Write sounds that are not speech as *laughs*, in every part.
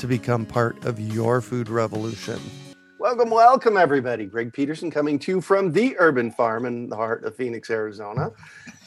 to become part of your food revolution. Welcome, welcome, everybody. Greg Peterson coming to you from the Urban Farm in the heart of Phoenix, Arizona.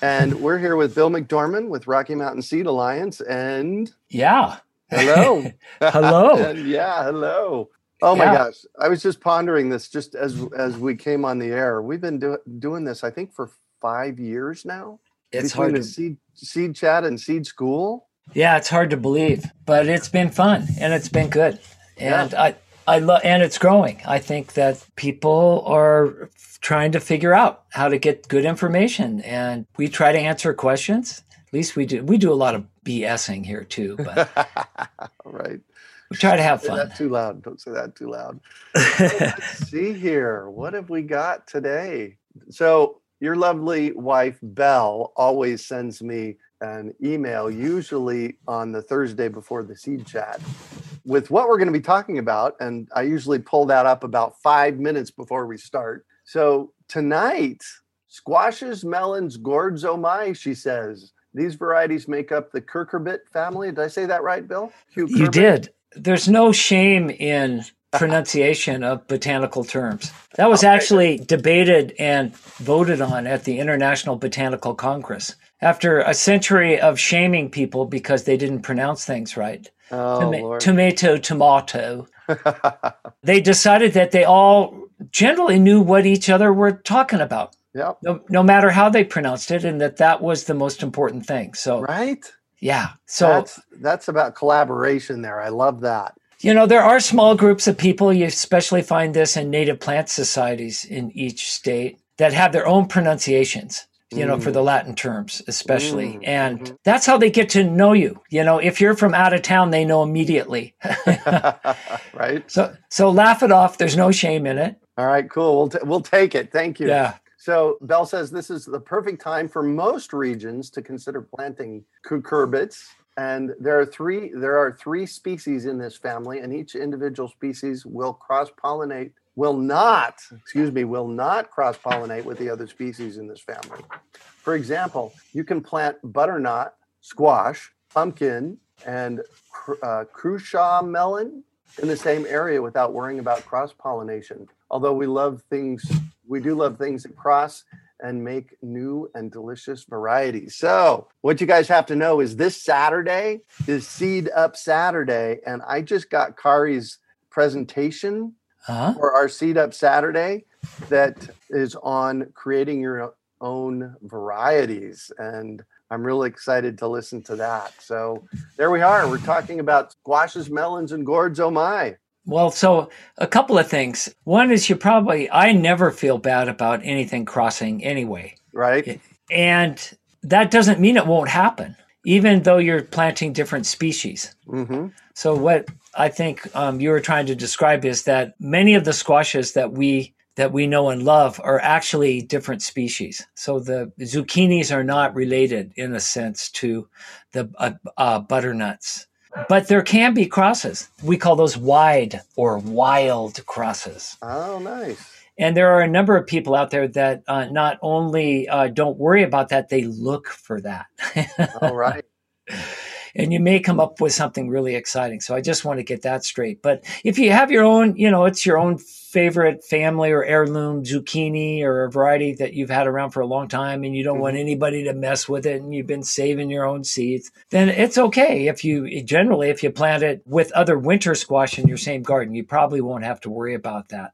And we're here with Bill McDorman with Rocky Mountain Seed Alliance. And yeah. Hello. *laughs* *laughs* hello. and yeah, hello. Oh my yeah. gosh. I was just pondering this just as as we came on the air. We've been do- doing this, I think, for five years now. It's hard to seed seed chat and seed school. Yeah, it's hard to believe, but it's been fun and it's been good. And yeah. I I love and it's growing. I think that people are trying to figure out how to get good information and we try to answer questions. At least we do. We do a lot of BSing here too, *laughs* but right. We try to have fun. That too loud. Don't say that too loud. *laughs* See here. What have we got today? So your lovely wife Belle always sends me an email, usually on the Thursday before the seed chat, with what we're going to be talking about. And I usually pull that up about five minutes before we start. So tonight, squashes, melons, gourds, oh my, she says. These varieties make up the cucurbit family. Did I say that right, Bill? You did there's no shame in pronunciation of botanical terms. That was actually debated and voted on at the International Botanical Congress after a century of shaming people because they didn't pronounce things right. Oh, Toma- tomato, tomato. *laughs* they decided that they all generally knew what each other were talking about. Yep. No, no matter how they pronounced it, and that that was the most important thing. So, right yeah. So that's that's about collaboration there. I love that. You know, there are small groups of people, you especially find this in native plant societies in each state that have their own pronunciations, you mm. know, for the mm. Latin terms, especially. Mm. And mm-hmm. that's how they get to know you. You know, if you're from out of town, they know immediately. *laughs* *laughs* right. So, so laugh it off. There's no shame in it. All right, cool. We'll, t- we'll take it. Thank you. Yeah. So Belle says this is the perfect time for most regions to consider planting cucurbits. And there are three there are three species in this family, and each individual species will cross pollinate, will not, excuse me, will not cross pollinate with the other species in this family. For example, you can plant butternut, squash, pumpkin, and uh, crucian melon in the same area without worrying about cross pollination. Although we love things we do love things that cross and make new and delicious varieties. So, what you guys have to know is this Saturday is Seed Up Saturday, and I just got Kari's presentation uh-huh. for our Seed Up Saturday that is on creating your own varieties. And I'm really excited to listen to that. So, there we are. We're talking about squashes, melons, and gourds. Oh my. Well, so a couple of things. One is you probably, I never feel bad about anything crossing anyway. Right. And that doesn't mean it won't happen, even though you're planting different species. Mm-hmm. So, what I think um, you were trying to describe is that many of the squashes that we that we know and love are actually different species. So the zucchinis are not related in a sense to the uh, uh, butternuts but there can be crosses. We call those wide or wild crosses. Oh, nice. And there are a number of people out there that uh, not only uh, don't worry about that, they look for that. All right. *laughs* and you may come up with something really exciting. So I just want to get that straight. But if you have your own, you know, it's your own favorite family or heirloom zucchini or a variety that you've had around for a long time and you don't mm-hmm. want anybody to mess with it and you've been saving your own seeds, then it's okay if you generally if you plant it with other winter squash in your same garden, you probably won't have to worry about that.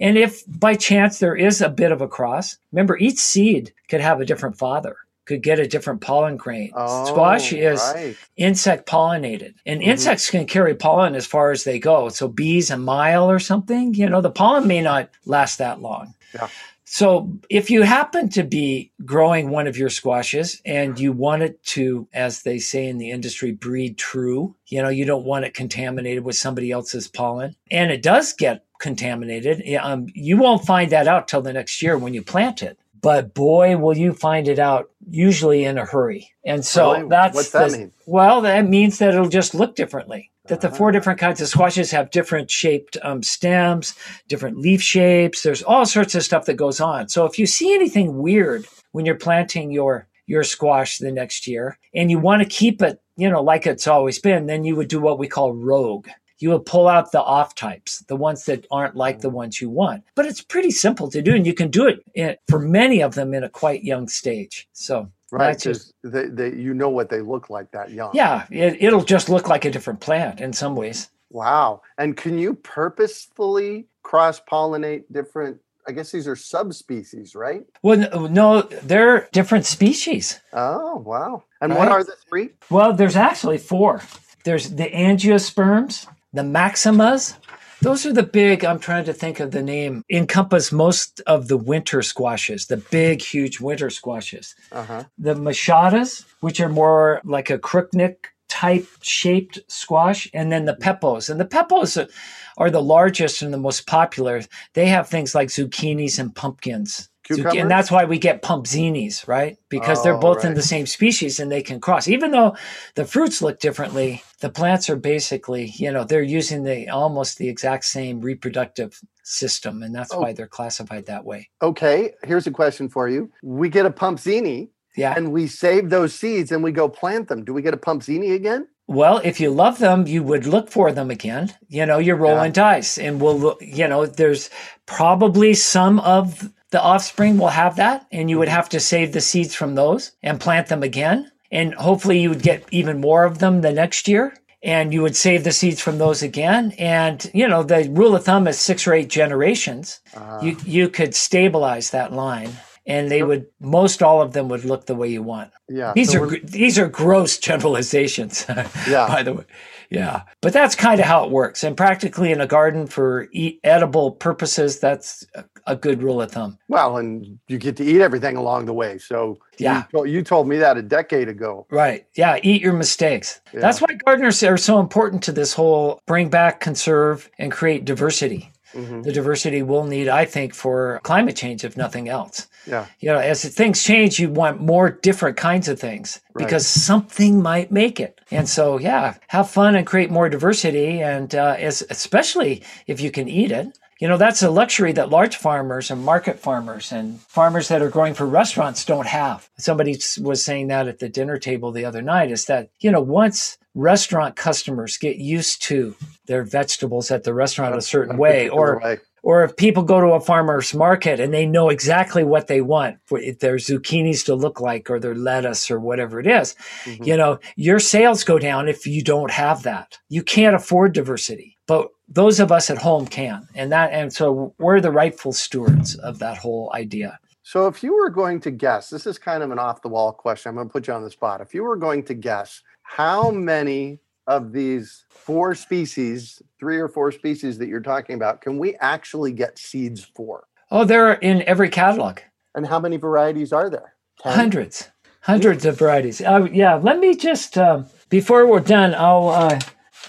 And if by chance there is a bit of a cross, remember each seed could have a different father could get a different pollen grain. Oh, Squash is right. insect pollinated, and mm-hmm. insects can carry pollen as far as they go. So bees a mile or something, you know, the pollen may not last that long. Yeah. So if you happen to be growing one of your squashes and you want it to, as they say in the industry, breed true, you know, you don't want it contaminated with somebody else's pollen, and it does get contaminated, um, you won't find that out till the next year when you plant it but boy, will you find it out usually in a hurry. And so really? that's what's that the, mean? Well, that means that it'll just look differently. That the four ah. different kinds of squashes have different shaped um, stems, different leaf shapes. There's all sorts of stuff that goes on. So if you see anything weird when you're planting your your squash the next year and you want to keep it, you know, like it's always been, then you would do what we call rogue you will pull out the off types, the ones that aren't like the mm-hmm. ones you want. But it's pretty simple to do, and you can do it in, for many of them in a quite young stage. So right, just they, they, you know what they look like that young. Yeah, it, it'll just look like a different plant in some ways. Wow! And can you purposefully cross pollinate different I guess these are subspecies, right? Well, oh, no, they're different species. Oh, wow. And right? what are the three? Well, there's actually four. There's the angiosperms, the maximas, those are the big, I'm trying to think of the name, encompass most of the winter squashes, the big, huge winter squashes. Uh-huh. The moschatas, which are more like a crookneck type shaped squash, and then the pepos And the pepos are the largest and the most popular. They have things like zucchinis and pumpkins. Cucumbers? And that's why we get pumpzinis, right? Because oh, they're both right. in the same species and they can cross. Even though the fruits look differently, the plants are basically, you know, they're using the almost the exact same reproductive system. And that's oh. why they're classified that way. Okay. Here's a question for you. We get a pumpzini. Yeah. And we save those seeds and we go plant them. Do we get a pumpzini again? Well, if you love them, you would look for them again. You know, you're rolling yeah. dice, and we'll, you know, there's probably some of the offspring will have that, and you would have to save the seeds from those and plant them again. And hopefully, you would get even more of them the next year. And you would save the seeds from those again. And, you know, the rule of thumb is six or eight generations. Uh, you, you could stabilize that line and they would most all of them would look the way you want. Yeah. These so are these are gross generalizations. *laughs* yeah. By the way. Yeah. But that's kind of how it works. And practically in a garden for eat, edible purposes, that's a good rule of thumb. Well, and you get to eat everything along the way. So yeah, you, you told me that a decade ago. Right. Yeah. Eat your mistakes. Yeah. That's why gardeners are so important to this whole bring back, conserve, and create diversity. Mm-hmm. The diversity we'll need, I think, for climate change, if nothing else. Yeah. You know, as things change, you want more different kinds of things right. because something might make it. And so, yeah, have fun and create more diversity, and uh, as, especially if you can eat it. You know, that's a luxury that large farmers and market farmers and farmers that are growing for restaurants don't have. Somebody was saying that at the dinner table the other night is that, you know, once restaurant customers get used to their vegetables at the restaurant a certain way or way. Or if people go to a farmer's market and they know exactly what they want for their zucchinis to look like or their lettuce or whatever it is, mm-hmm. you know your sales go down if you don't have that. You can't afford diversity but those of us at home can. And that and so we're the rightful stewards of that whole idea. So if you were going to guess this is kind of an off the wall question i'm going to put you on the spot. If you were going to guess how many of these four species three or four species that you're talking about can we actually get seeds for oh they're in every catalog and how many varieties are there Ten? hundreds hundreds of varieties uh, yeah let me just uh, before we're done i'll uh,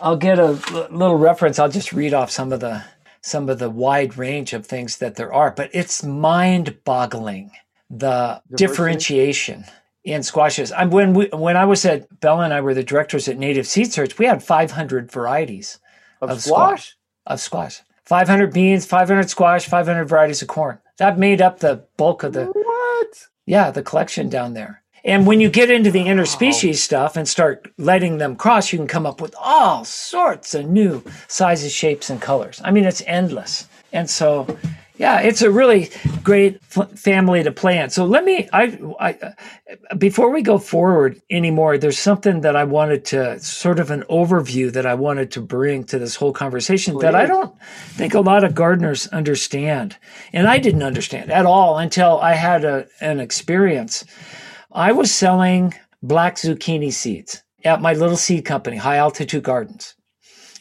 I'll get a little reference. I'll just read off some of the some of the wide range of things that there are, but it's mind-boggling the Diversity. differentiation in squashes. I'm when we when I was at Bella and I were the directors at Native Seed Search, we had 500 varieties of, of squash? squash. Of squash. 500 beans, 500 squash, 500 varieties of corn. That made up the bulk of the What? Yeah, the collection down there. And when you get into the interspecies wow. stuff and start letting them cross, you can come up with all sorts of new sizes, shapes, and colors. I mean, it's endless. And so, yeah, it's a really great f- family to plant. So let me, I, I, before we go forward anymore, there's something that I wanted to sort of an overview that I wanted to bring to this whole conversation Please. that I don't think a lot of gardeners understand. And I didn't understand at all until I had a, an experience. I was selling black zucchini seeds at my little seed company, High Altitude Gardens.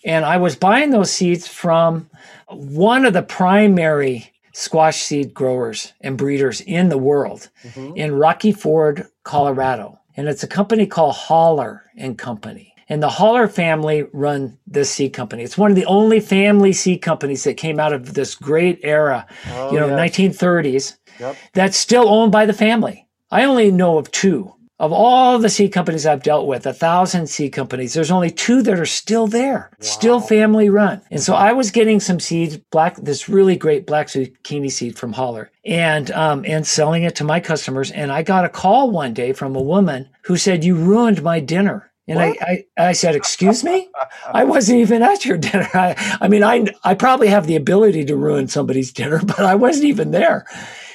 And I was buying those seeds from one of the primary squash seed growers and breeders in the world mm-hmm. in Rocky Ford, Colorado. And it's a company called Hollar and Company. And the Hollar family run this seed company. It's one of the only family seed companies that came out of this great era, oh, you know, yes. 1930s, yep. that's still owned by the family. I only know of two of all the seed companies I've dealt with, a thousand seed companies, there's only two that are still there, wow. still family run. And so I was getting some seeds, black, this really great black zucchini seed from Hollar and, um, and selling it to my customers. And I got a call one day from a woman who said, you ruined my dinner. And I, I, I, said, excuse me? I wasn't even at your dinner. I, I mean, I, I probably have the ability to ruin somebody's dinner, *laughs* but I wasn't even there.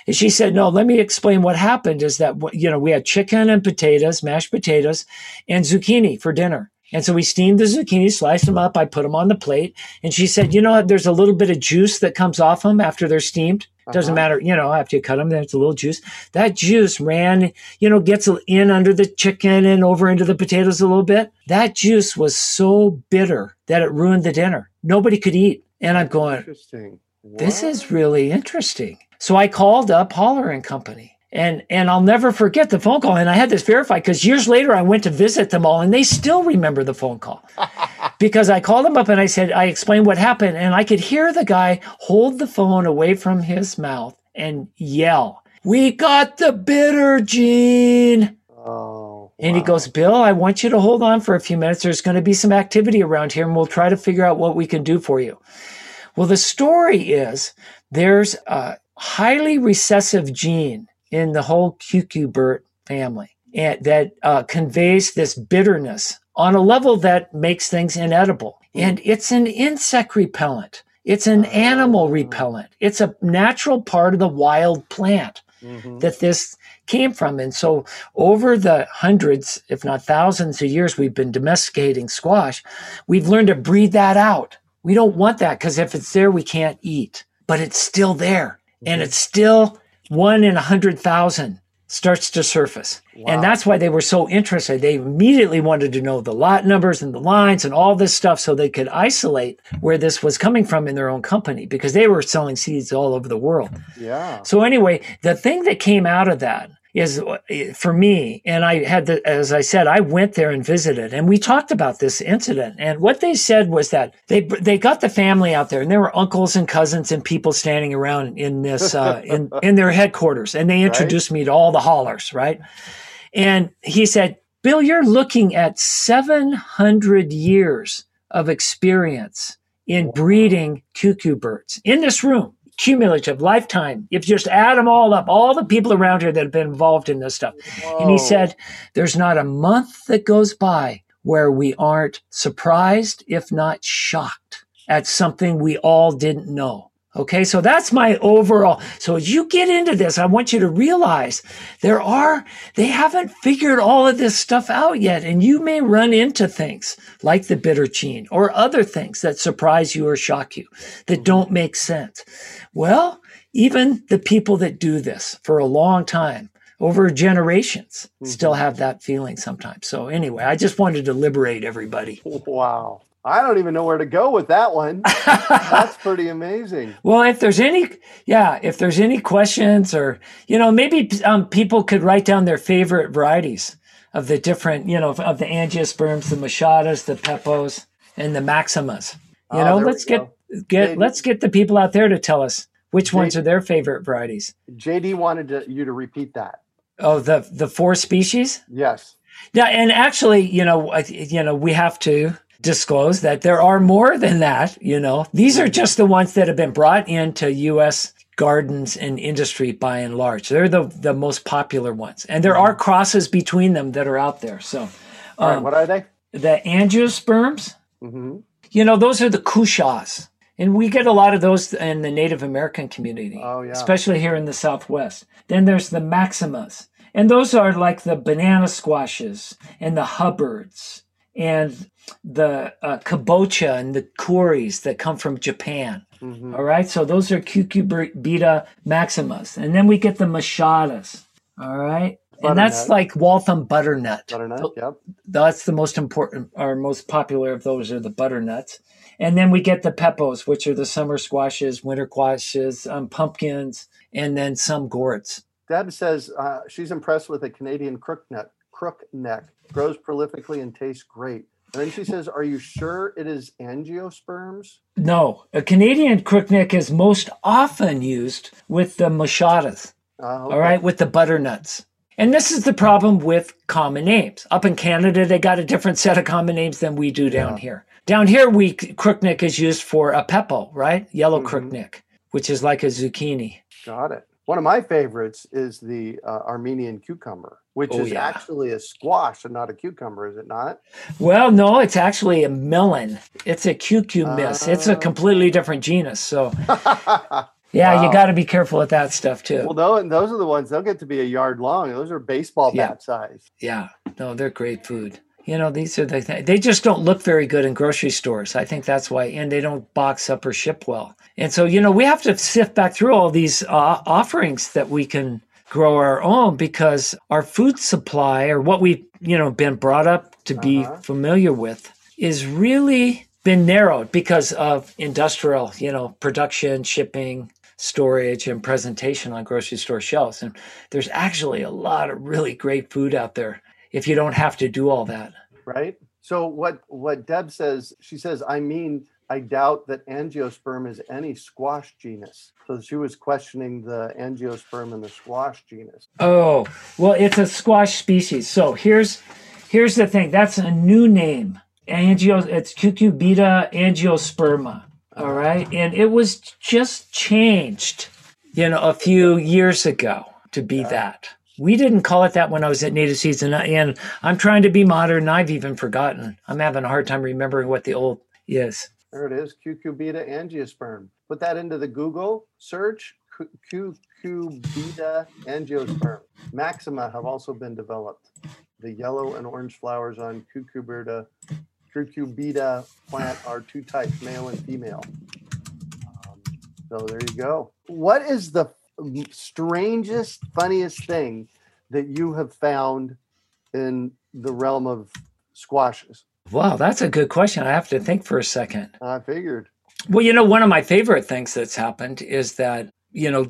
And she said, no, let me explain what happened is that, you know, we had chicken and potatoes, mashed potatoes and zucchini for dinner. And so we steamed the zucchini, sliced them up. I put them on the plate. And she said, you know, there's a little bit of juice that comes off them after they're steamed. Doesn't uh-huh. matter, you know, after you cut them, there's a little juice. That juice ran, you know, gets in under the chicken and over into the potatoes a little bit. That juice was so bitter that it ruined the dinner. Nobody could eat. And I'm going, interesting. This is really interesting. So I called up Hollar and Company. And, and I'll never forget the phone call. And I had this verified because years later I went to visit them all and they still remember the phone call *laughs* because I called them up and I said, I explained what happened. And I could hear the guy hold the phone away from his mouth and yell, We got the bitter gene. Oh, and he goes, Bill, I want you to hold on for a few minutes. There's going to be some activity around here and we'll try to figure out what we can do for you. Well, the story is there's a highly recessive gene in the whole cucurbit family and that uh, conveys this bitterness on a level that makes things inedible. And it's an insect repellent. It's an animal repellent. It's a natural part of the wild plant mm-hmm. that this came from. And so over the hundreds, if not thousands of years we've been domesticating squash, we've learned to breed that out. We don't want that because if it's there, we can't eat, but it's still there and mm-hmm. it's still one in a hundred thousand starts to surface. Wow. And that's why they were so interested. They immediately wanted to know the lot numbers and the lines and all this stuff so they could isolate where this was coming from in their own company because they were selling seeds all over the world. Yeah. So anyway, the thing that came out of that is for me. And I had the, as I said, I went there and visited and we talked about this incident. And what they said was that they, they got the family out there and there were uncles and cousins and people standing around in this, uh, in, *laughs* in their headquarters. And they introduced right. me to all the Hollars, right? And he said, Bill, you're looking at 700 years of experience in breeding cucurbits in this room cumulative lifetime. If you just add them all up, all the people around here that have been involved in this stuff. Whoa. And he said, there's not a month that goes by where we aren't surprised, if not shocked at something we all didn't know. Okay. So that's my overall. So as you get into this, I want you to realize there are, they haven't figured all of this stuff out yet. And you may run into things like the bitter gene or other things that surprise you or shock you that don't make sense. Well, even the people that do this for a long time over generations mm-hmm. still have that feeling sometimes. So anyway, I just wanted to liberate everybody. Wow. I don't even know where to go with that one. That's *laughs* pretty amazing. Well, if there's any, yeah, if there's any questions or, you know, maybe um, people could write down their favorite varieties of the different, you know, of the angiosperms, the moschatas, the pepos, and the maximas. You oh, know, let's get, get, JD, let's get the people out there to tell us which JD, ones are their favorite varieties. JD wanted to, you to repeat that. Oh, the, the four species? Yes. Yeah. And actually, you know, you know, we have to, disclose that there are more than that. You know, these are just the ones that have been brought into U.S. gardens and industry by and large. They're the, the most popular ones. And there are crosses between them that are out there. So, um, what are they? The angiosperms. Mm-hmm. You know, those are the cushaws. And we get a lot of those in the Native American community, Oh, yeah. especially here in the Southwest. Then there's the Maximas. And those are like the banana squashes and the Hubbards and the uh, kabocha and the kuris that come from Japan. Mhm. All right. So those are cucurbita maximas. And then we get the moschatas. All right. And that's like Waltham butternut. Butternut. Yep. That's the most important or most popular of those are the butternuts. And then we get the pepos, which are the summer squashes, winter squashes, um, pumpkins, and then some gourds. Deb says uh, she's impressed with a Canadian crookneck. Crookneck grows prolifically and tastes great. And then she says, "Are you sure it is angiosperms?" No, a Canadian crookneck is most often used with the moschatas. Uh, all right, with the butternuts. And this is the problem with common names. Up in Canada, they got a different set of common names than we do down Yeah. here. Down here, we crookneck is used for a pepo, right? Yellow Mhm. crookneck, which is like a zucchini. Got it. One of my favorites is the uh, Armenian cucumber, which Oh, is yeah. actually a squash and not a cucumber, is it not? Well, no, it's actually a melon. It's a cucumis. it's a Ah. completely different genus. So, *laughs* yeah, Wow. you got to be careful with that stuff too. well, those, those are the ones. They'll get to be a yard long. Those are baseball Yeah. bat size. Yeah, no, they're great food. You know, these are the th- they just don't look very good in grocery stores. I think that's why, and they don't box up or ship well. And so, you know, we have to sift back through all these uh, offerings that we can grow our own because our food supply or what we've, you know, been brought up to be Uh-huh. familiar with is really been narrowed because of industrial, you know, production, shipping, storage, and presentation on grocery store shelves. And there's actually a lot of really great food out there if you don't have to do all that. right? So what what Deb says, she says, I mean, I doubt that angiosperm is any squash genus. So she was questioning the angiosperm and the squash genus. Oh, well, it's a squash species. So here's here's the thing. That's a new name. Angio, it's Cucurbita angiosperma. All right, and it was just changed, you know, a few years ago to be that. We didn't call it that when I was at Native Seeds, and, I- and I'm trying to be modern. I've even forgotten. I'm having a hard time remembering what the old is. There it is, Cucurbita angiosperm. Put that into the Google search. Cucurbita angiosperm. Maxima have also been developed. The yellow and orange flowers on Cucurbita, Cucurbita plant are two types, male and female. Um, so there you go. What is the strangest, funniest thing that you have found in the realm of squashes? Wow, that's a good question. I have to think for a second. I figured. Well, you know, one of my favorite things that's happened is that, you know,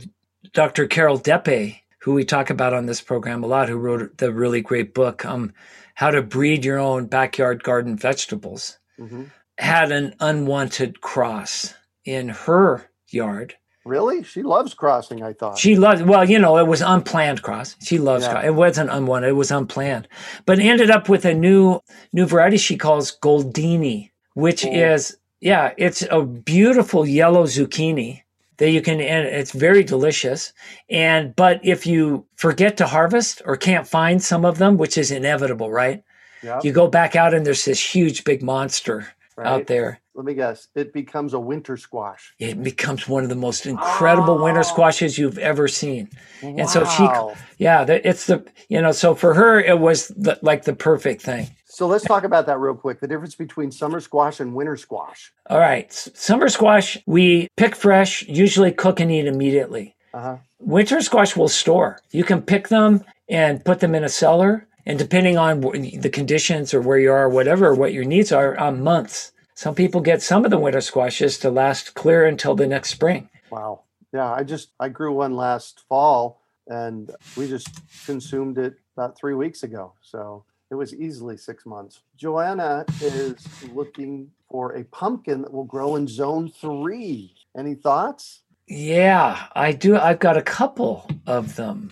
Dr. Carol Deppe, who we talk about on this program a lot, who wrote the really great book, um, How to Breed Your Own Backyard Garden Vegetables, hmm had an unwanted cross in her yard. Really? She loves crossing, I thought. She loved, well, you know, it was unplanned cross. She loves Yeah. cross. It wasn't unwanted, it was unplanned. But ended up with a new new variety she calls Goldini, which Cool. is yeah, it's a beautiful yellow zucchini that you can and it's very delicious. And but if you forget to harvest or can't find some of them, which is inevitable, right? yeah, You go back out and there's this huge big monster right. out there. Let me guess. It becomes a winter squash. It becomes one of the most incredible winter Oh. squashes you've ever seen. And so she- Yeah, it's the you know. So for her, it was the, like the perfect thing. So let's talk about that real quick. The difference between summer squash and winter squash. All right, summer squash we pick fresh, usually cook and eat immediately. Uh-huh. Winter squash will store. You can pick them and put them in a cellar, and depending on the conditions or where you are, or whatever, what your needs are, on months. Some people get some of the winter squashes to last clear until the next spring. Wow. Yeah, I just I grew one last fall and we just consumed it about three weeks ago. So it was easily six months. Joanna is looking for a pumpkin that will grow in zone three. Any thoughts? Yeah, I do. I've got a couple of them.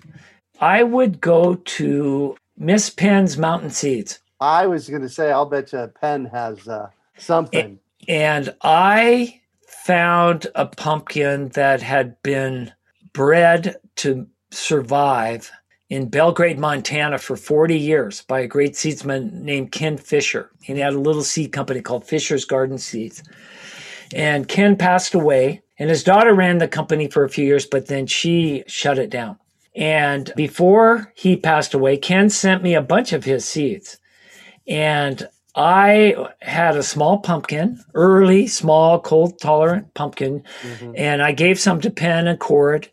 I would go to Miss Penn's Mountain Seeds. I was going to say, I'll bet you Penn has uh, something. And I found a pumpkin that had been bred to survive in Belgrade, Montana for 40 years by a great seedsman named Ken Fisher. He had a little seed company called Fisher's Garden Seeds. And Ken passed away, and his daughter ran the company for a few years, but then she shut it down. And before he passed away, Ken sent me a bunch of his seeds. And I had a small pumpkin, early, small, cold tolerant pumpkin, mm-hmm. and I gave some to Penn and Cord,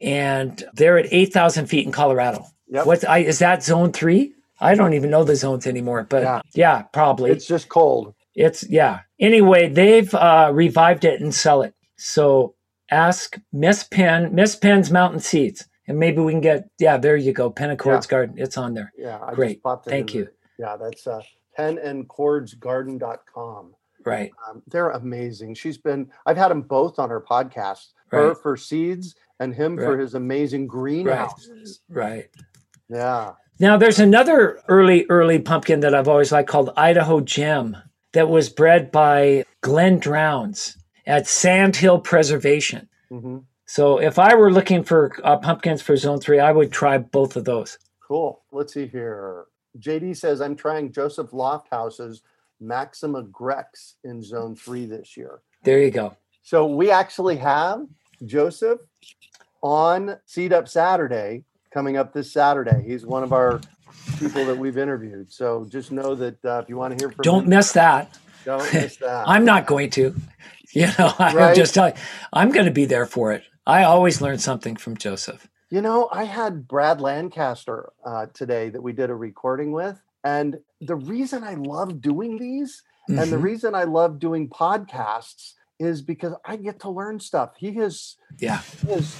and they're at 8,000 feet in Colorado. Yep. What I, is that zone three? I don't even know the zones anymore, but yeah, yeah probably. It's just cold. It's, yeah. Anyway, they've uh, revived it and sell it. So ask Miss Penn, Miss Penn's Mountain Seeds, and maybe we can get, yeah, there you go. Penn and Cord's yeah. Garden. It's on there. Yeah. I Great. Thank you. Yeah, that's uh, pennandcordsgarden.com. Right. Um, they're amazing. She's been, I've had them both on her podcast, right. her for seeds and him right. for his amazing greenhouses. Right. right. Yeah. Now there's another early, early pumpkin that I've always liked called Idaho Gem that was bred by Glenn Drowns at Sandhill Preservation. Mm-hmm. So if I were looking for uh, pumpkins for Zone Three, I would try both of those. Cool. Let's see here. JD says I'm trying Joseph Lofthouse's Maxima Grex in Zone Three this year. There you go. So we actually have Joseph on Seed Up Saturday coming up this Saturday. He's one of our people that we've interviewed. So just know that uh, if you want to hear from don't him, miss that. Don't miss *laughs* that. I'm not going to. You know, *laughs* I'm right? just telling. I'm going to be there for it. I always learn something from Joseph. You know, I had Brad Lancaster uh, today that we did a recording with. And the reason I love doing these mm-hmm. and the mm-hmm. reason I love doing podcasts is because I get to learn stuff. He has, yeah, he has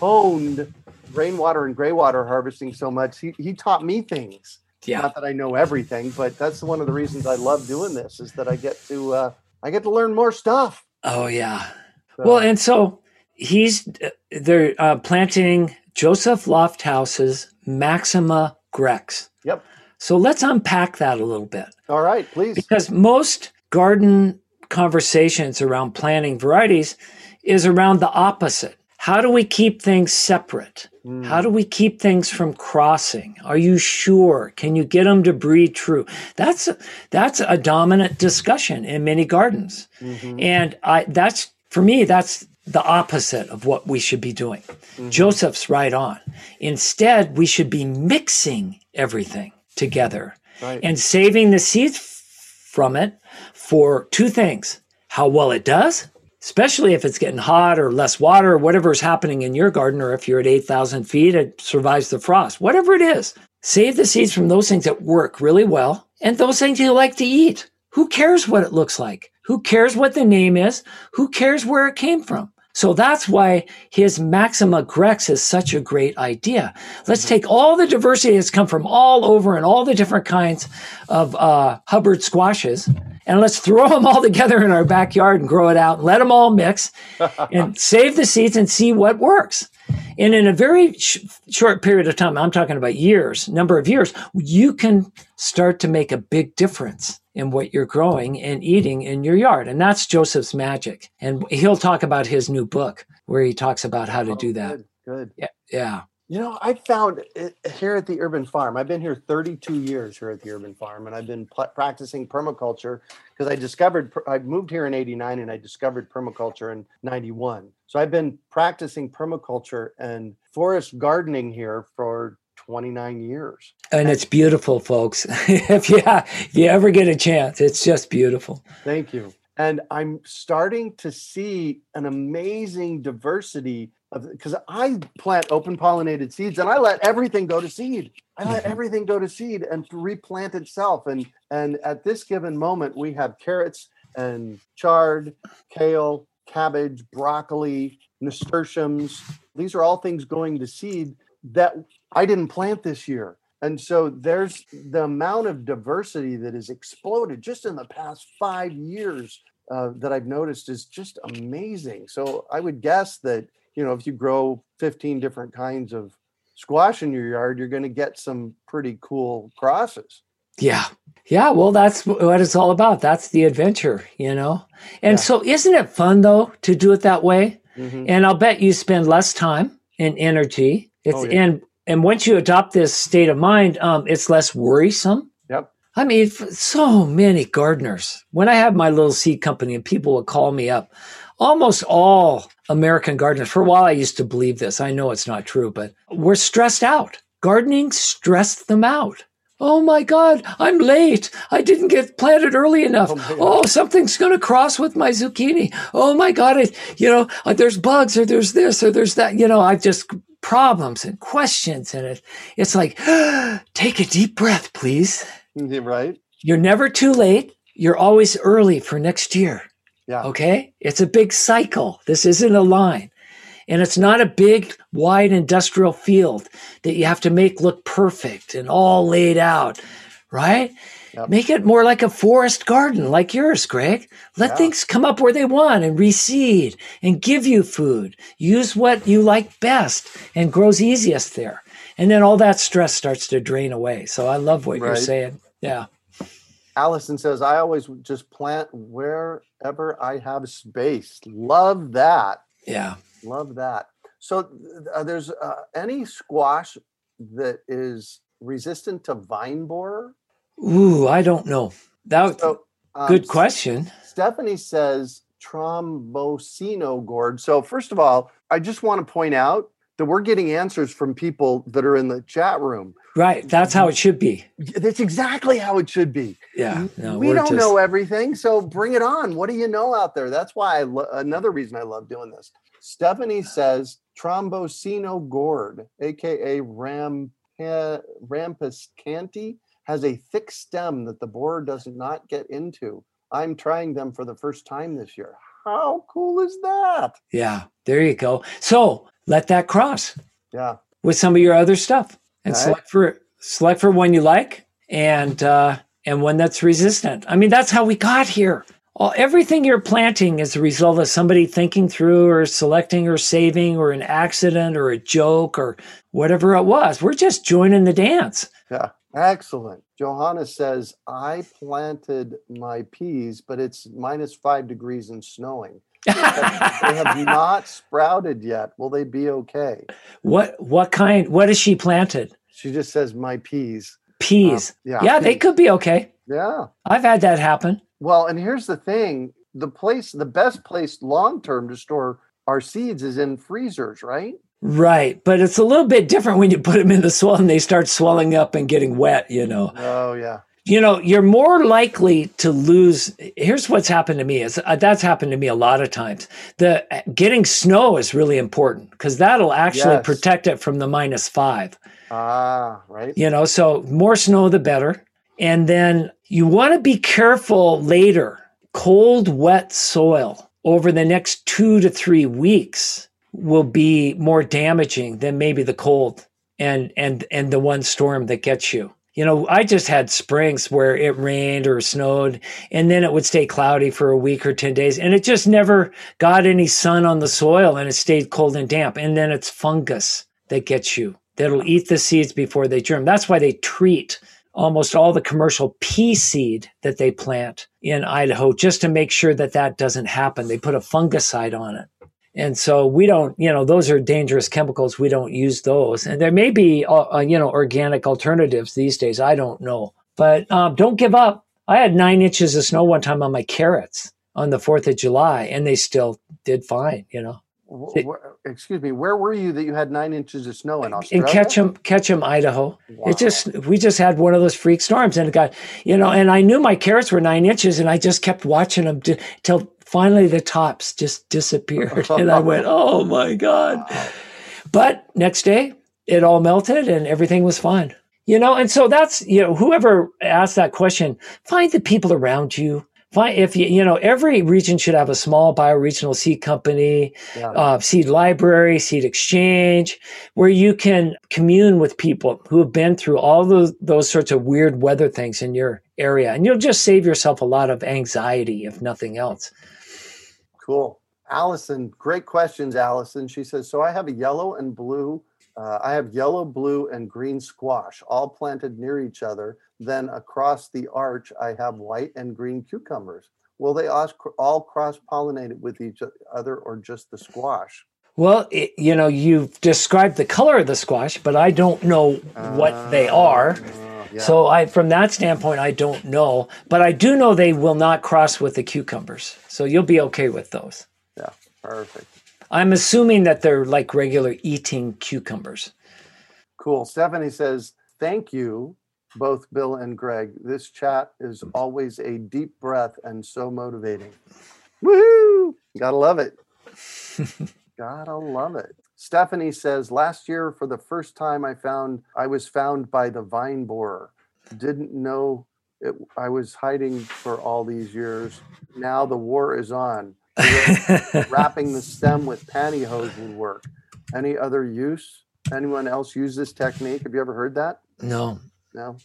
honed rainwater and graywater harvesting so much. He, he taught me things. Yeah. Not that I know everything, but that's one of the reasons I love doing this is that I get to, uh, I get to learn more stuff. Oh yeah. So. Well, and so he's, uh, they're uh, planting Joseph Lofthouse's Maxima Grex. Yep. So let's unpack that a little bit. All right, please. Because most garden conversations around planting varieties is around the opposite. How do we keep things separate? Mm. How do we keep things from crossing? Are you sure? Can you get them to breed true? That's a, that's a dominant discussion in many gardens. Mm-hmm. And I that's for me that's the opposite of what we should be doing. Mm-hmm. Joseph's right on. Instead, we should be mixing everything together right. and saving the seeds from it for two things how well it does, especially if it's getting hot or less water or whatever is happening in your garden, or if you're at 8,000 feet, it survives the frost, whatever it is. Save the seeds from those things that work really well and those things you like to eat. Who cares what it looks like? Who cares what the name is? Who cares where it came from? So that's why his Maxima Grex is such a great idea. Let's take all the diversity that's come from all over and all the different kinds of uh, Hubbard squashes, and let's throw *laughs* them all together in our backyard and grow it out and let them all mix *laughs* and save the seeds and see what works. And in a very sh- short period of time, I'm talking about years, number of years, you can start to make a big difference in what you're growing and eating in your yard. And that's Joseph's magic. And he'll talk about his new book where he talks about how to oh, do that. Good, good. Yeah. Yeah. You know, I found it here at the Urban Farm. I've been here 32 years here at the Urban Farm, and I've been pl- practicing permaculture because I discovered I moved here in 89 and I discovered permaculture in 91. So I've been practicing permaculture and forest gardening here for 29 years. And it's beautiful, folks. *laughs* if you if you ever get a chance, it's just beautiful. Thank you. And I'm starting to see an amazing diversity of because I plant open pollinated seeds and I let everything go to seed. I let mm-hmm. everything go to seed and replant itself. And and at this given moment, we have carrots and chard, kale, cabbage, broccoli, nasturtiums. These are all things going to seed that I didn't plant this year. And so there's the amount of diversity that has exploded just in the past five years uh, that I've noticed is just amazing. So I would guess that, you know, if you grow 15 different kinds of squash in your yard, you're going to get some pretty cool crosses. Yeah. Yeah. Well, that's what it's all about. That's the adventure, you know? And yeah. so isn't it fun though to do it that way? Mm-hmm. And I'll bet you spend less time and energy. It's oh, yeah. and and once you adopt this state of mind, um, it's less worrisome. Yep. I mean, so many gardeners. When I have my little seed company and people would call me up, almost all American gardeners, for a while I used to believe this. I know it's not true, but we're stressed out. Gardening stressed them out. Oh my God, I'm late. I didn't get planted early enough. Oh, oh something's going to cross with my zucchini. Oh my God, it, you know, uh, there's bugs or there's this or there's that. You know, I've just problems and questions. And it, it's like, *gasps* take a deep breath, please. Right. You're never too late. You're always early for next year. Yeah. Okay. It's a big cycle. This isn't a line. And it's not a big, wide industrial field that you have to make look perfect and all laid out, right? Yep. Make it more like a forest garden like yours, Greg. Let yeah. things come up where they want and reseed and give you food. Use what you like best and grows easiest there. And then all that stress starts to drain away. So I love what right. you're saying. Yeah. Allison says, I always just plant wherever I have space. Love that. Yeah. Love that. So uh, there's uh, any squash that is resistant to vine borer? Ooh, I don't know. That so, um, good question. Stephanie says tromboncino gourd. So first of all, I just want to point out that we're getting answers from people that are in the chat room. Right. That's how it should be. That's exactly how it should be. Yeah. No, we don't just... know everything. So bring it on. What do you know out there? That's why I lo- another reason I love doing this. Stephanie says Tromboncino gourd, aka Ram, Rampicante, has a thick stem that the borer does not get into. I'm trying them for the first time this year. How cool is that? Yeah, there you go. So let that cross. Yeah. With some of your other stuff and right. select for select for one you like and uh and one that's resistant. I mean, that's how we got here all, everything you're planting is a result of somebody thinking through or selecting or saving or an accident or a joke or whatever it was. We're just joining the dance. Yeah, excellent. Johanna says, I planted my peas, but it's minus five degrees and snowing. they have *laughs* not sprouted yet. Will they be okay? What what kind? What has she planted? She just says my peas. Peas. Um, yeah. Yeah, peas. they could be okay. Yeah. I've had that happen. Well, and here's the thing the place, the best place long term to store our seeds is in freezers, right? Right. But it's a little bit different when you put them in the soil and they start swelling up and getting wet, you know. Oh, yeah. You know, you're more likely to lose. Here's what's happened to me is uh, that's happened to me a lot of times. The uh, getting snow is really important because that'll actually yes. protect it from the minus five. Ah, right. You know, so more snow the better. And then you want to be careful later. Cold, wet soil over the next two to three weeks will be more damaging than maybe the cold and and and the one storm that gets you. You know, I just had springs where it rained or snowed and then it would stay cloudy for a week or 10 days and it just never got any sun on the soil and it stayed cold and damp. And then it's fungus that gets you that'll eat the seeds before they germ. That's why they treat almost all the commercial pea seed that they plant in Idaho just to make sure that that doesn't happen. They put a fungicide on it. And so we don't, you know, those are dangerous chemicals. We don't use those. And there may be, uh, uh you know, organic alternatives these days. I don't know. But um, don't give up. I had nine inches of snow one time on my carrots on the 4th of July, and they still did fine, you know excuse me, where were you that you had nine inches of snow in Australia? In Ketchum, Ketchum, Idaho. Wow. It just we just had one of those freak storms, and it got you know, and I knew my carrots were nine inches, and I just kept watching them till finally the tops just disappeared, and I went, "Oh my god!" *laughs* But next day, it all melted, and everything was fine. You know, and so that's you know, whoever asked that question, find the people around you if you, you know, every region should have a small bioregional seed company, yeah. uh, seed library, seed exchange, where you can commune with people who have been through all those, those sorts of weird weather things in your area. And you'll just save yourself a lot of anxiety, if nothing else. Cool. Allison, great questions, Allison. She says, So I have a yellow and blue uh, I have yellow, blue, and green squash all planted near each other. Then across the arch, I have white and green cucumbers. Will they all cross pollinate with each other or just the squash? Well, it, you know, you've described the color of the squash, but I don't know what uh, they are. Yeah. So I, from that standpoint, I don't know, but I do know they will not cross with the cucumbers. So you'll be okay with those. Yeah, perfect. I'm assuming that they're like regular eating cucumbers. Cool. Stephanie says, Thank you, both Bill and Greg. This chat is always a deep breath and so motivating. Woohoo! Gotta love it. *laughs* Gotta love it. Stephanie says, Last year, for the first time, I found I was found by the vine borer. Didn't know it, I was hiding for all these years. Now the war is on. *laughs* Wrapping the stem with pantyhose would work. Any other use? Anyone else use this technique? Have you ever heard that? no. No.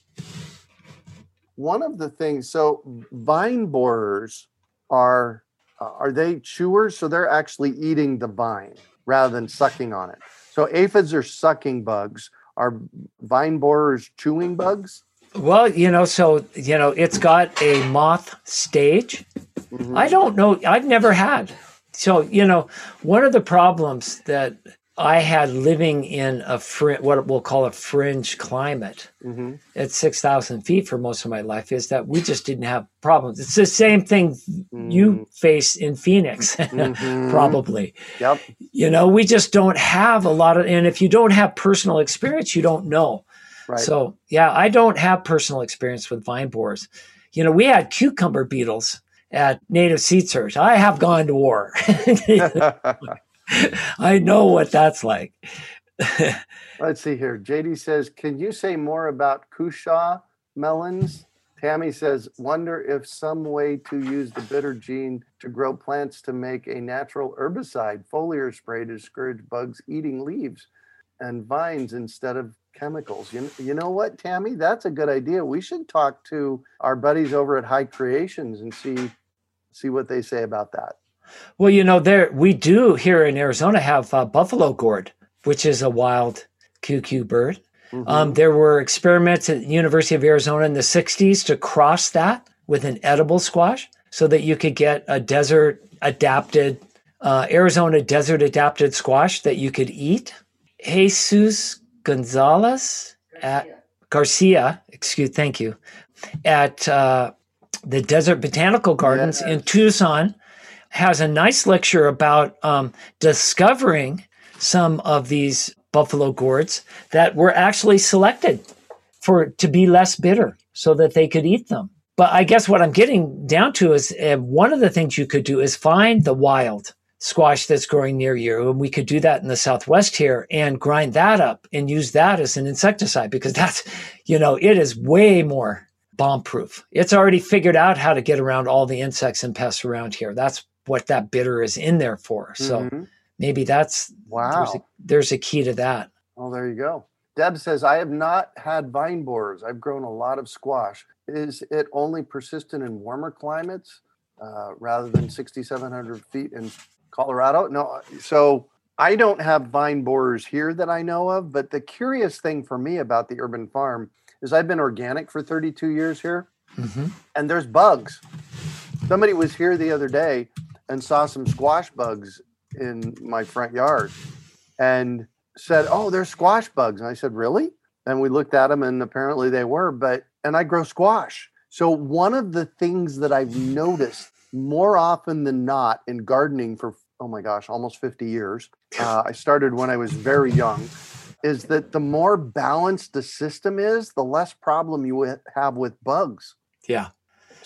One of the things, so vine borers are uh, are they chewers? So they're actually eating the vine rather than sucking on it. So aphids are sucking bugs. Are vine borers chewing bugs? Well, you know, so, you know, it's got a moth stage. Mhm. I don't know. I've never had. So, you know, one of the problems that I had living in a fr- what we'll call a fringe climate Mhm. at 6,000 feet for most of my life is that we just didn't have problems. It's the same thing you face in Phoenix, *laughs* Mhm. probably. Yep. You know, we just don't have a lot of, and if you don't have personal experience, you don't know. Right. So, yeah, I don't have personal experience with vine borers. You know, we had cucumber beetles at Native Seed Search. I have gone to war. *laughs* *laughs* *laughs* I know what that's like. *laughs* Let's see here. JD says, "Can you say more about cushaw melons?" Tammy says, "Wonder if some way to use the bitter gene to grow plants to make a natural herbicide foliar spray to discourage bugs eating leaves and vines instead of chemicals." You, you know what, Tammy? That's a good idea. We should talk to our buddies over at High Creations and see see what they say about that. Well, you know, there we do here in Arizona have uh, buffalo gourd, which is a wild cucurbit. Um, there were experiments at the University of Arizona in the 60s to cross that with an edible squash so that you could get a desert adapted, uh, Arizona desert adapted squash that you could eat. Jesus Gonzalez at Garcia, excuse, thank you, at uh, the Desert Botanical Gardens in Tucson has a nice lecture about um, discovering some of these buffalo gourds that were actually selected for to be less bitter so that they could eat them. But I guess what I'm getting down to is uh, one of the things you could do is find the wild squash that's growing near you. And we could do that in the Southwest here and grind that up and use that as an insecticide because that's, you know, it is way more bomb proof. It's already figured out how to get around all the insects and pests around here. That's what that bitter is in there for. So Mhm. maybe that's wow. there's a, there's a key to that. Oh, there you go. Deb says, I have not had vine borers. I've grown a lot of squash. Is it only persistent in warmer climates uh, rather than 6,700 feet in Colorado? No. So I don't have vine borers here that I know of. But the curious thing for me about the urban farm is I've been organic for 32 years here hmm and there's bugs. Somebody was here the other day and saw some squash bugs in my front yard and said, "Oh, there's squash bugs." And I said, "Really?" And we looked at them and apparently they were, but and I grow squash. So one of the things that I've noticed more often than not in gardening for oh my gosh, almost 50 years. *laughs* Uh, I started when I was very young is that the more balanced the system is, the less problem you have with bugs. Yeah.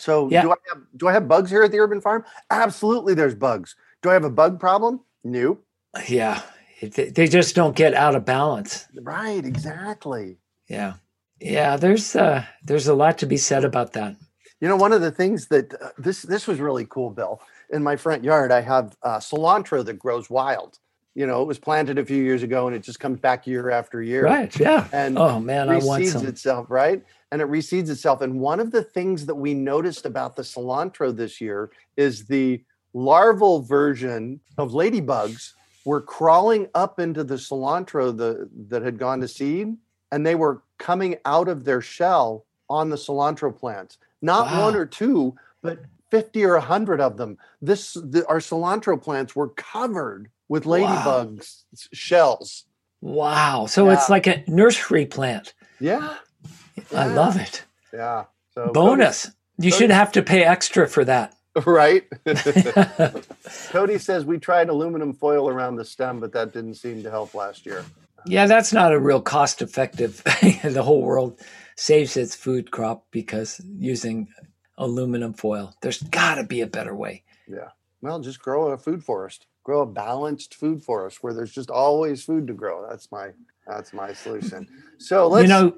So Yeah. do I have do I have bugs here at the urban farm? Absolutely, there's bugs. Do I have a bug problem? Nope. Yeah. They just don't get out of balance. Right, exactly. Yeah. Yeah. There's uh, there's a lot to be said about that. You know, one of the things that uh, this this was really cool, Bill. In my front yard, I have uh, cilantro that grows wild. You know, it was planted a few years ago, and it just comes back year after year. Right. Yeah. And Oh man, I want some. itself, right? And it reseeds itself. And one of the things that we noticed about the cilantro this year is the larval version of ladybugs were crawling up into the cilantro the, that had gone to seed, and they were coming out of their shell on the cilantro plants. Not one or two, but 50 or 100 of them. This the, our cilantro plants were covered with Wow. ladybugs shells. Wow. So it's like a nursery plant. Yeah. I love it. Yeah. So Bonus. You should have to pay extra for that. *laughs* Right. *laughs* Cody says we tried aluminum foil around the stem, but that didn't seem to help last year. Yeah, that's not a real cost effective. *laughs* the whole world saves its food crop because using aluminum foil. There's got to be a better way. Yeah. Well, just grow a food forest. Grow a balanced food forest where there's just always food to grow. That's my that's my solution. So let's you know,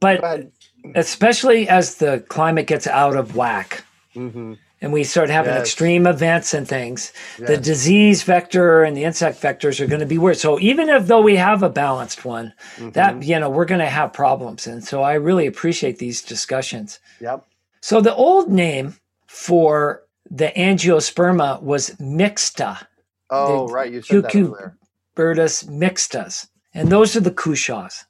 but especially as the climate gets out of whack, mm-hmm and we start having yes. extreme events and things, yes. the disease vector and the insect vectors are going to be worse. So even if though we have a balanced one, mm-hmm. that you know we're going to have problems. And so I really appreciate these discussions. Yep. So the old name for the argyrosperma was mixta. Oh, right. You said. Cucurbita mixtas, and those are the cushaws.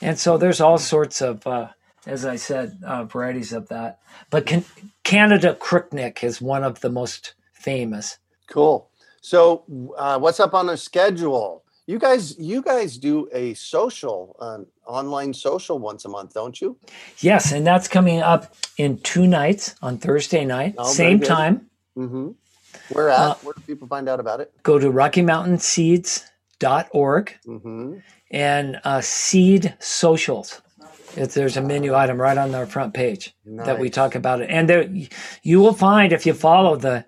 And so there's all sorts of uh, as I said, uh, varieties of that. But can, Canada crookneck is one of the most famous. Cool. So, uh, what's up on the schedule? You guys, you guys do a social, uh, online social once a month, don't you? Yes, and that's coming up in two nights on Thursday night, oh, same time. Mm-hmm. Where at? Uh, Where do people find out about it? Go to RockyMountainSeeds.org mm-hmm. and uh, Seed Socials. It's, there's a menu item right on our front page nice. that we talk about it, and there you will find if you follow the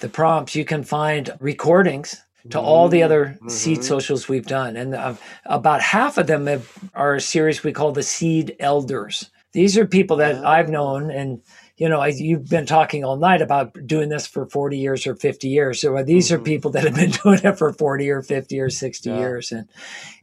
the prompts, you can find recordings to mm-hmm. all the other mm-hmm. seed socials we've done, and uh, about half of them have, are a series we call the Seed Elders. These are people that I've known and you know, I, you've been talking all night about doing this for 40 years or 50 years. So these mm-hmm. are people that have been *laughs* doing it for 40 or 50 or 60 yeah. years and,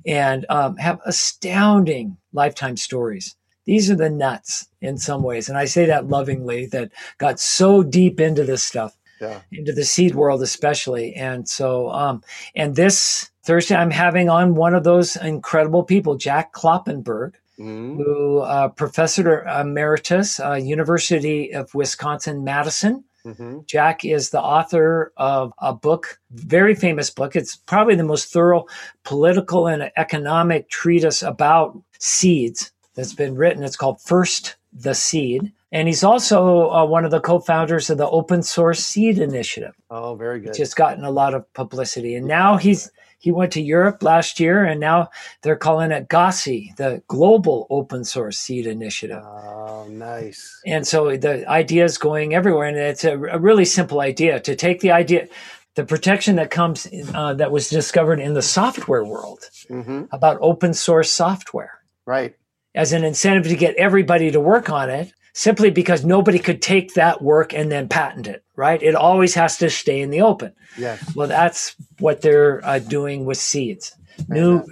and um, have astounding lifetime stories. These are the nuts in some ways. And I say that lovingly that got so deep into this stuff, yeah. into the seed world, especially. And so, um, and this Thursday, I'm having on one of those incredible people, Jack Kloppenburg mm-hmm. who uh, professor emeritus, uh, University of Wisconsin Madison. Mm-hmm. Jack is the author of a book, very famous book. It's probably the most thorough political and economic treatise about seeds that's been written. It's called First the Seed. And he's also uh, one of the co founders of the Open Source Seed Initiative. Oh, very good. Which has gotten a lot of publicity. And now he's he went to Europe last year, and now they're calling it GOSSI, the Global Open Source Seed Initiative. Oh, nice. And so the idea is going everywhere, and it's a, a really simple idea to take the idea, the protection that comes uh, that was discovered in the software world mm-hmm. about open source software. Right. As an incentive to get everybody to work on it, simply because nobody could take that work and then patent it, right? It always has to stay in the open. Yes. Well, that's what they're uh, doing with seeds. New,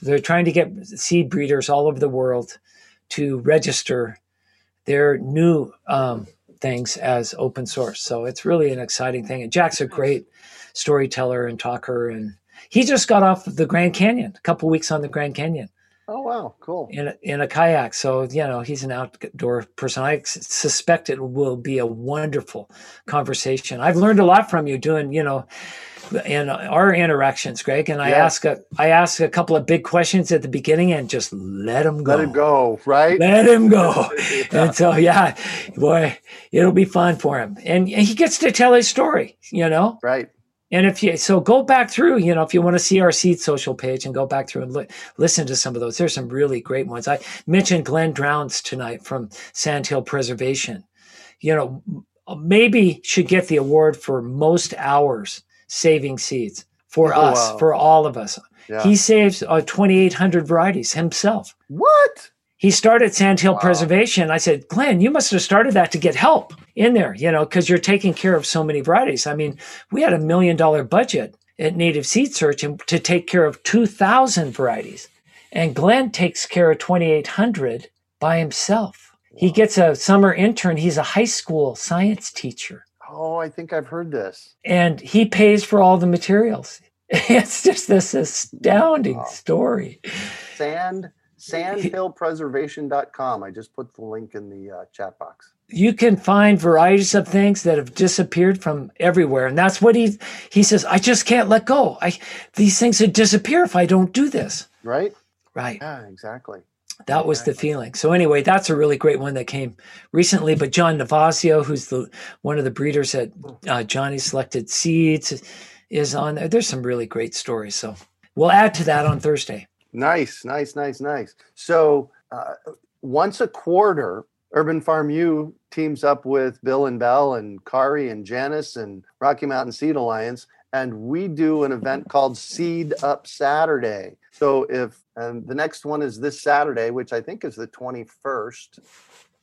they're trying to get seed breeders all over the world to register their new um, things as open source. So it's really an exciting thing. And Jack's a great storyteller and talker, and he just got off of the Grand Canyon, a couple weeks on the Grand Canyon. Oh wow, cool! In a, in a kayak, so you know he's an outdoor person. I suspect it will be a wonderful conversation. I've learned a lot from you doing, you know, in our interactions, Greg. And I yeah. ask a I ask a couple of big questions at the beginning and just let him go. Let him go, right? Let him go. *laughs* *laughs* yeah. And so yeah, boy, it'll be fun for him, and, and he gets to tell his story. You know, right? And if you so go back through, you know, if you want to see our seed social page and go back through and li- listen to some of those, there's some really great ones. I mentioned Glenn Drowns tonight from Sandhill Preservation. You know, maybe should get the award for most hours saving seeds for oh, us, wow. for all of us. Yeah. He saves uh, 2,800 varieties himself. What? He started Sandhill wow. Preservation. I said, Glenn, you must have started that to get help in there, you know, because you're taking care of so many varieties. I mean, we had a million dollar budget at Native Seed Search to take care of 2,000 varieties. And Glenn takes care of 2,800 by himself. Wow. He gets a summer intern. He's a high school science teacher. Oh, I think I've heard this. And he pays for all the materials. *laughs* It's just this astounding wow. story. Sand sandhillpreservation.com. I just put the link in the uh, chat box. You can find varieties of things that have disappeared from everywhere, and that's what he he says. I just can't let go. I these things would disappear if I don't do this. Right. Right. Yeah. Exactly. That was the feeling. So anyway, that's a really great one that came recently. But John Navazio, who's the one of the breeders at uh, Johnny Selected Seeds, is on there. There's some really great stories. So we'll add to that on Thursday. Nice, nice, nice, nice. So uh, once a quarter, Urban Farm U teams up with Bill and Belle and Kari and Janice and Rocky Mountain Seed Alliance, and we do an event called Seed Up Saturday. So if and the next one is this Saturday, which I think is the 21st.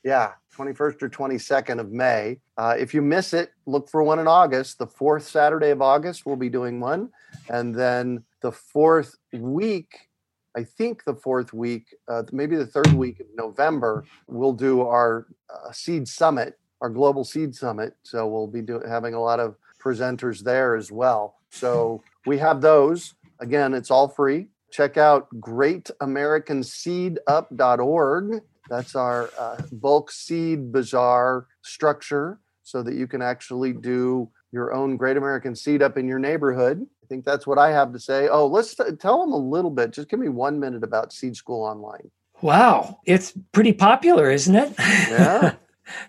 Yeah, 21st or 22nd of May. Uh, if you miss it, look for one in August. The fourth Saturday of August, we'll be doing one. And then the fourth week, I think the fourth week, uh, maybe the third week of November, we'll do our uh, seed summit, our global seed summit. So we'll be do- having a lot of presenters there as well. So we have those. Again, it's all free. Check out greatamericanseedup.org. That's our uh, bulk seed bazaar structure so that you can actually do your own Great American Seed Up in your neighborhood. I think that's what I have to say. Oh, let's t- tell them a little bit. Just give me one minute about Seed School Online. Wow, it's pretty popular, isn't it? Yeah.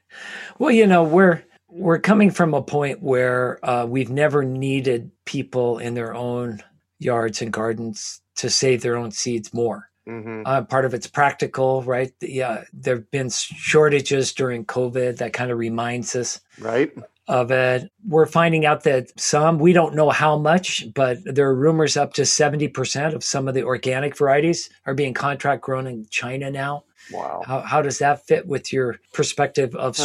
*laughs* well, you know, we're we're coming from a point where uh, we've never needed people in their own yards and gardens to save their own seeds more. Mm-hmm. Uh, part of it's practical, right? Yeah, there have been shortages during COVID. That kind of reminds us, right, of it. We're finding out that some, we don't know how much, but there are rumors up to seventy percent of some of the organic varieties are being contract grown in China now. Wow. How, how does that fit with your perspective of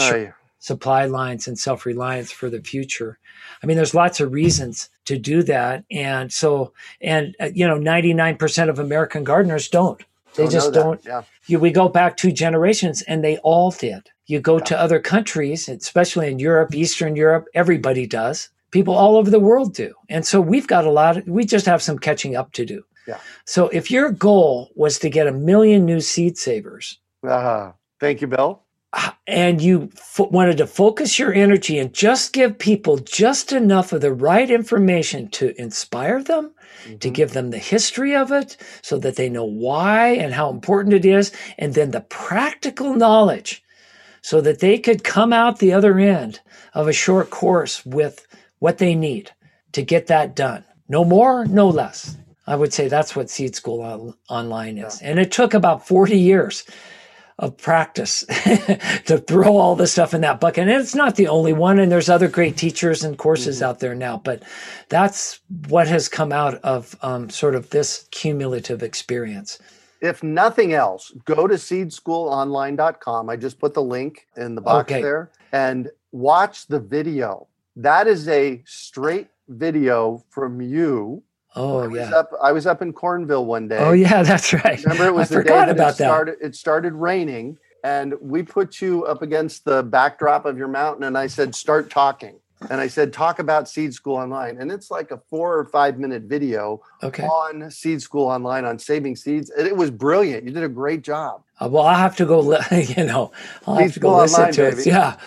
supply lines and self reliance for the future? I mean, there's lots of reasons to do that. And so, and, uh, you know, 99% of American gardeners don't. They don't just don't. Yeah. You, we go back two generations and they all did. You go to other countries, especially in Europe, Eastern Europe, everybody does. People all over the world do. And so we've got a lot, of, we just have some catching up to do. Yeah. So if your goal was to get a million new seed savers, uh, thank you, Bill and you f- wanted to focus your energy and just give people just enough of the right information to inspire them, mm-hmm. to give them the history of it so that they know why and how important it is, and then the practical knowledge so that they could come out the other end of a short course with what they need to get that done. No more, no less. I would say that's what Seed School Online is. And it took about 40 years of practice *laughs* to throw all the stuff in that bucket. And it's not the only one, and there's other great teachers and courses mm-hmm. out there now, but that's what has come out of um, sort of this cumulative experience. If nothing else, go to seedschoolonline.com. I just put the link in the box okay. there and watch the video. That is a straight video from you Oh I yeah. Up, I was up in Cornville one day. Oh yeah, *laughs* that's right. Remember, it was I the day that about it started. That. It started raining, and we put you up against the backdrop of your mountain, and I said, "Start talking." And I said, "Talk about Seed School Online," and it's like a four or five minute video okay. on Seed School Online on saving seeds. And it was brilliant. You did a great job. Uh, well, I'll have to go. *laughs* you know, I'll Seed have to go listen online, to baby. it. Yeah.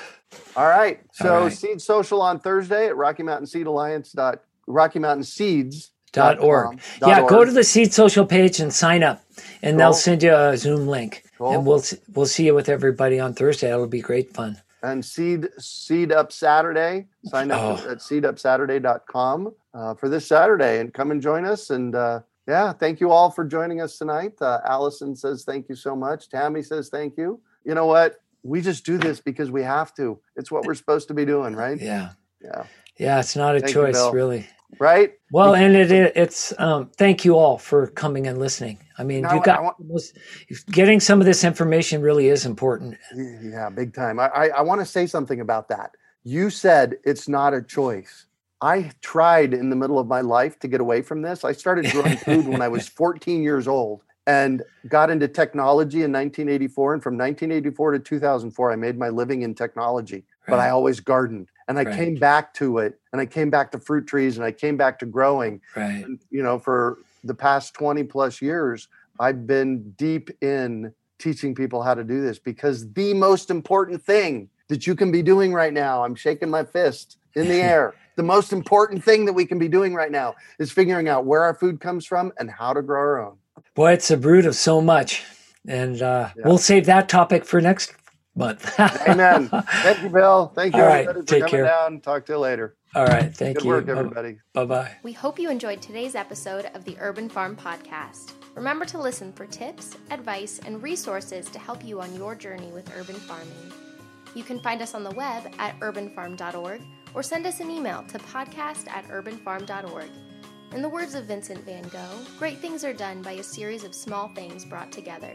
All right. So All right. Seed Social on Thursday at Rocky Mountain Seed Alliance. Dot, Rocky Mountain Seeds Dot org. Dot yeah, org. go to the Seed Social page and sign up, and cool. they'll send you a Zoom link, cool. and we'll we'll see you with everybody on Thursday. It'll be great fun. And seed seed up Saturday. Sign up oh. at seedupsaturday.com uh, for this Saturday, and come and join us. And uh, yeah, thank you all for joining us tonight. Uh, Allison says thank you so much. Tammy says thank you. You know what? We just do this because we have to. It's what we're supposed to be doing, right? Yeah. Yeah. Yeah, it's not a thank choice, you, really right? Well, and it, it's um, thank you all for coming and listening. I mean, no, you got want, getting some of this information really is important. Yeah, big time. I, I, I want to say something about that. You said it's not a choice. I tried in the middle of my life to get away from this. I started growing *laughs* food when I was 14 years old and got into technology in 1984. And from 1984 to 2004, I made my living in technology, but I always gardened and I right. came back to it and I came back to fruit trees and I came back to growing. Right. And, you know, for the past 20 plus years, I've been deep in teaching people how to do this because the most important thing that you can be doing right now, I'm shaking my fist in the *laughs* air. the most important thing that we can be doing right now is figuring out where our food comes from and how to grow our own. Boy, it's a root of so much. And uh, yeah. we'll save that topic for next month. *laughs* Amen. Thank you, Bill. Thank you, All everybody, right, take for coming care. down. Talk to you later. All right. Thank Good you. Good work, everybody. Bye bye. We hope you enjoyed today's episode of the Urban Farm Podcast. Remember to listen for tips, advice, and resources to help you on your journey with urban farming. You can find us on the web at urbanfarm.org or send us an email to podcast at urbanfarm.org. In the words of Vincent van Gogh, great things are done by a series of small things brought together.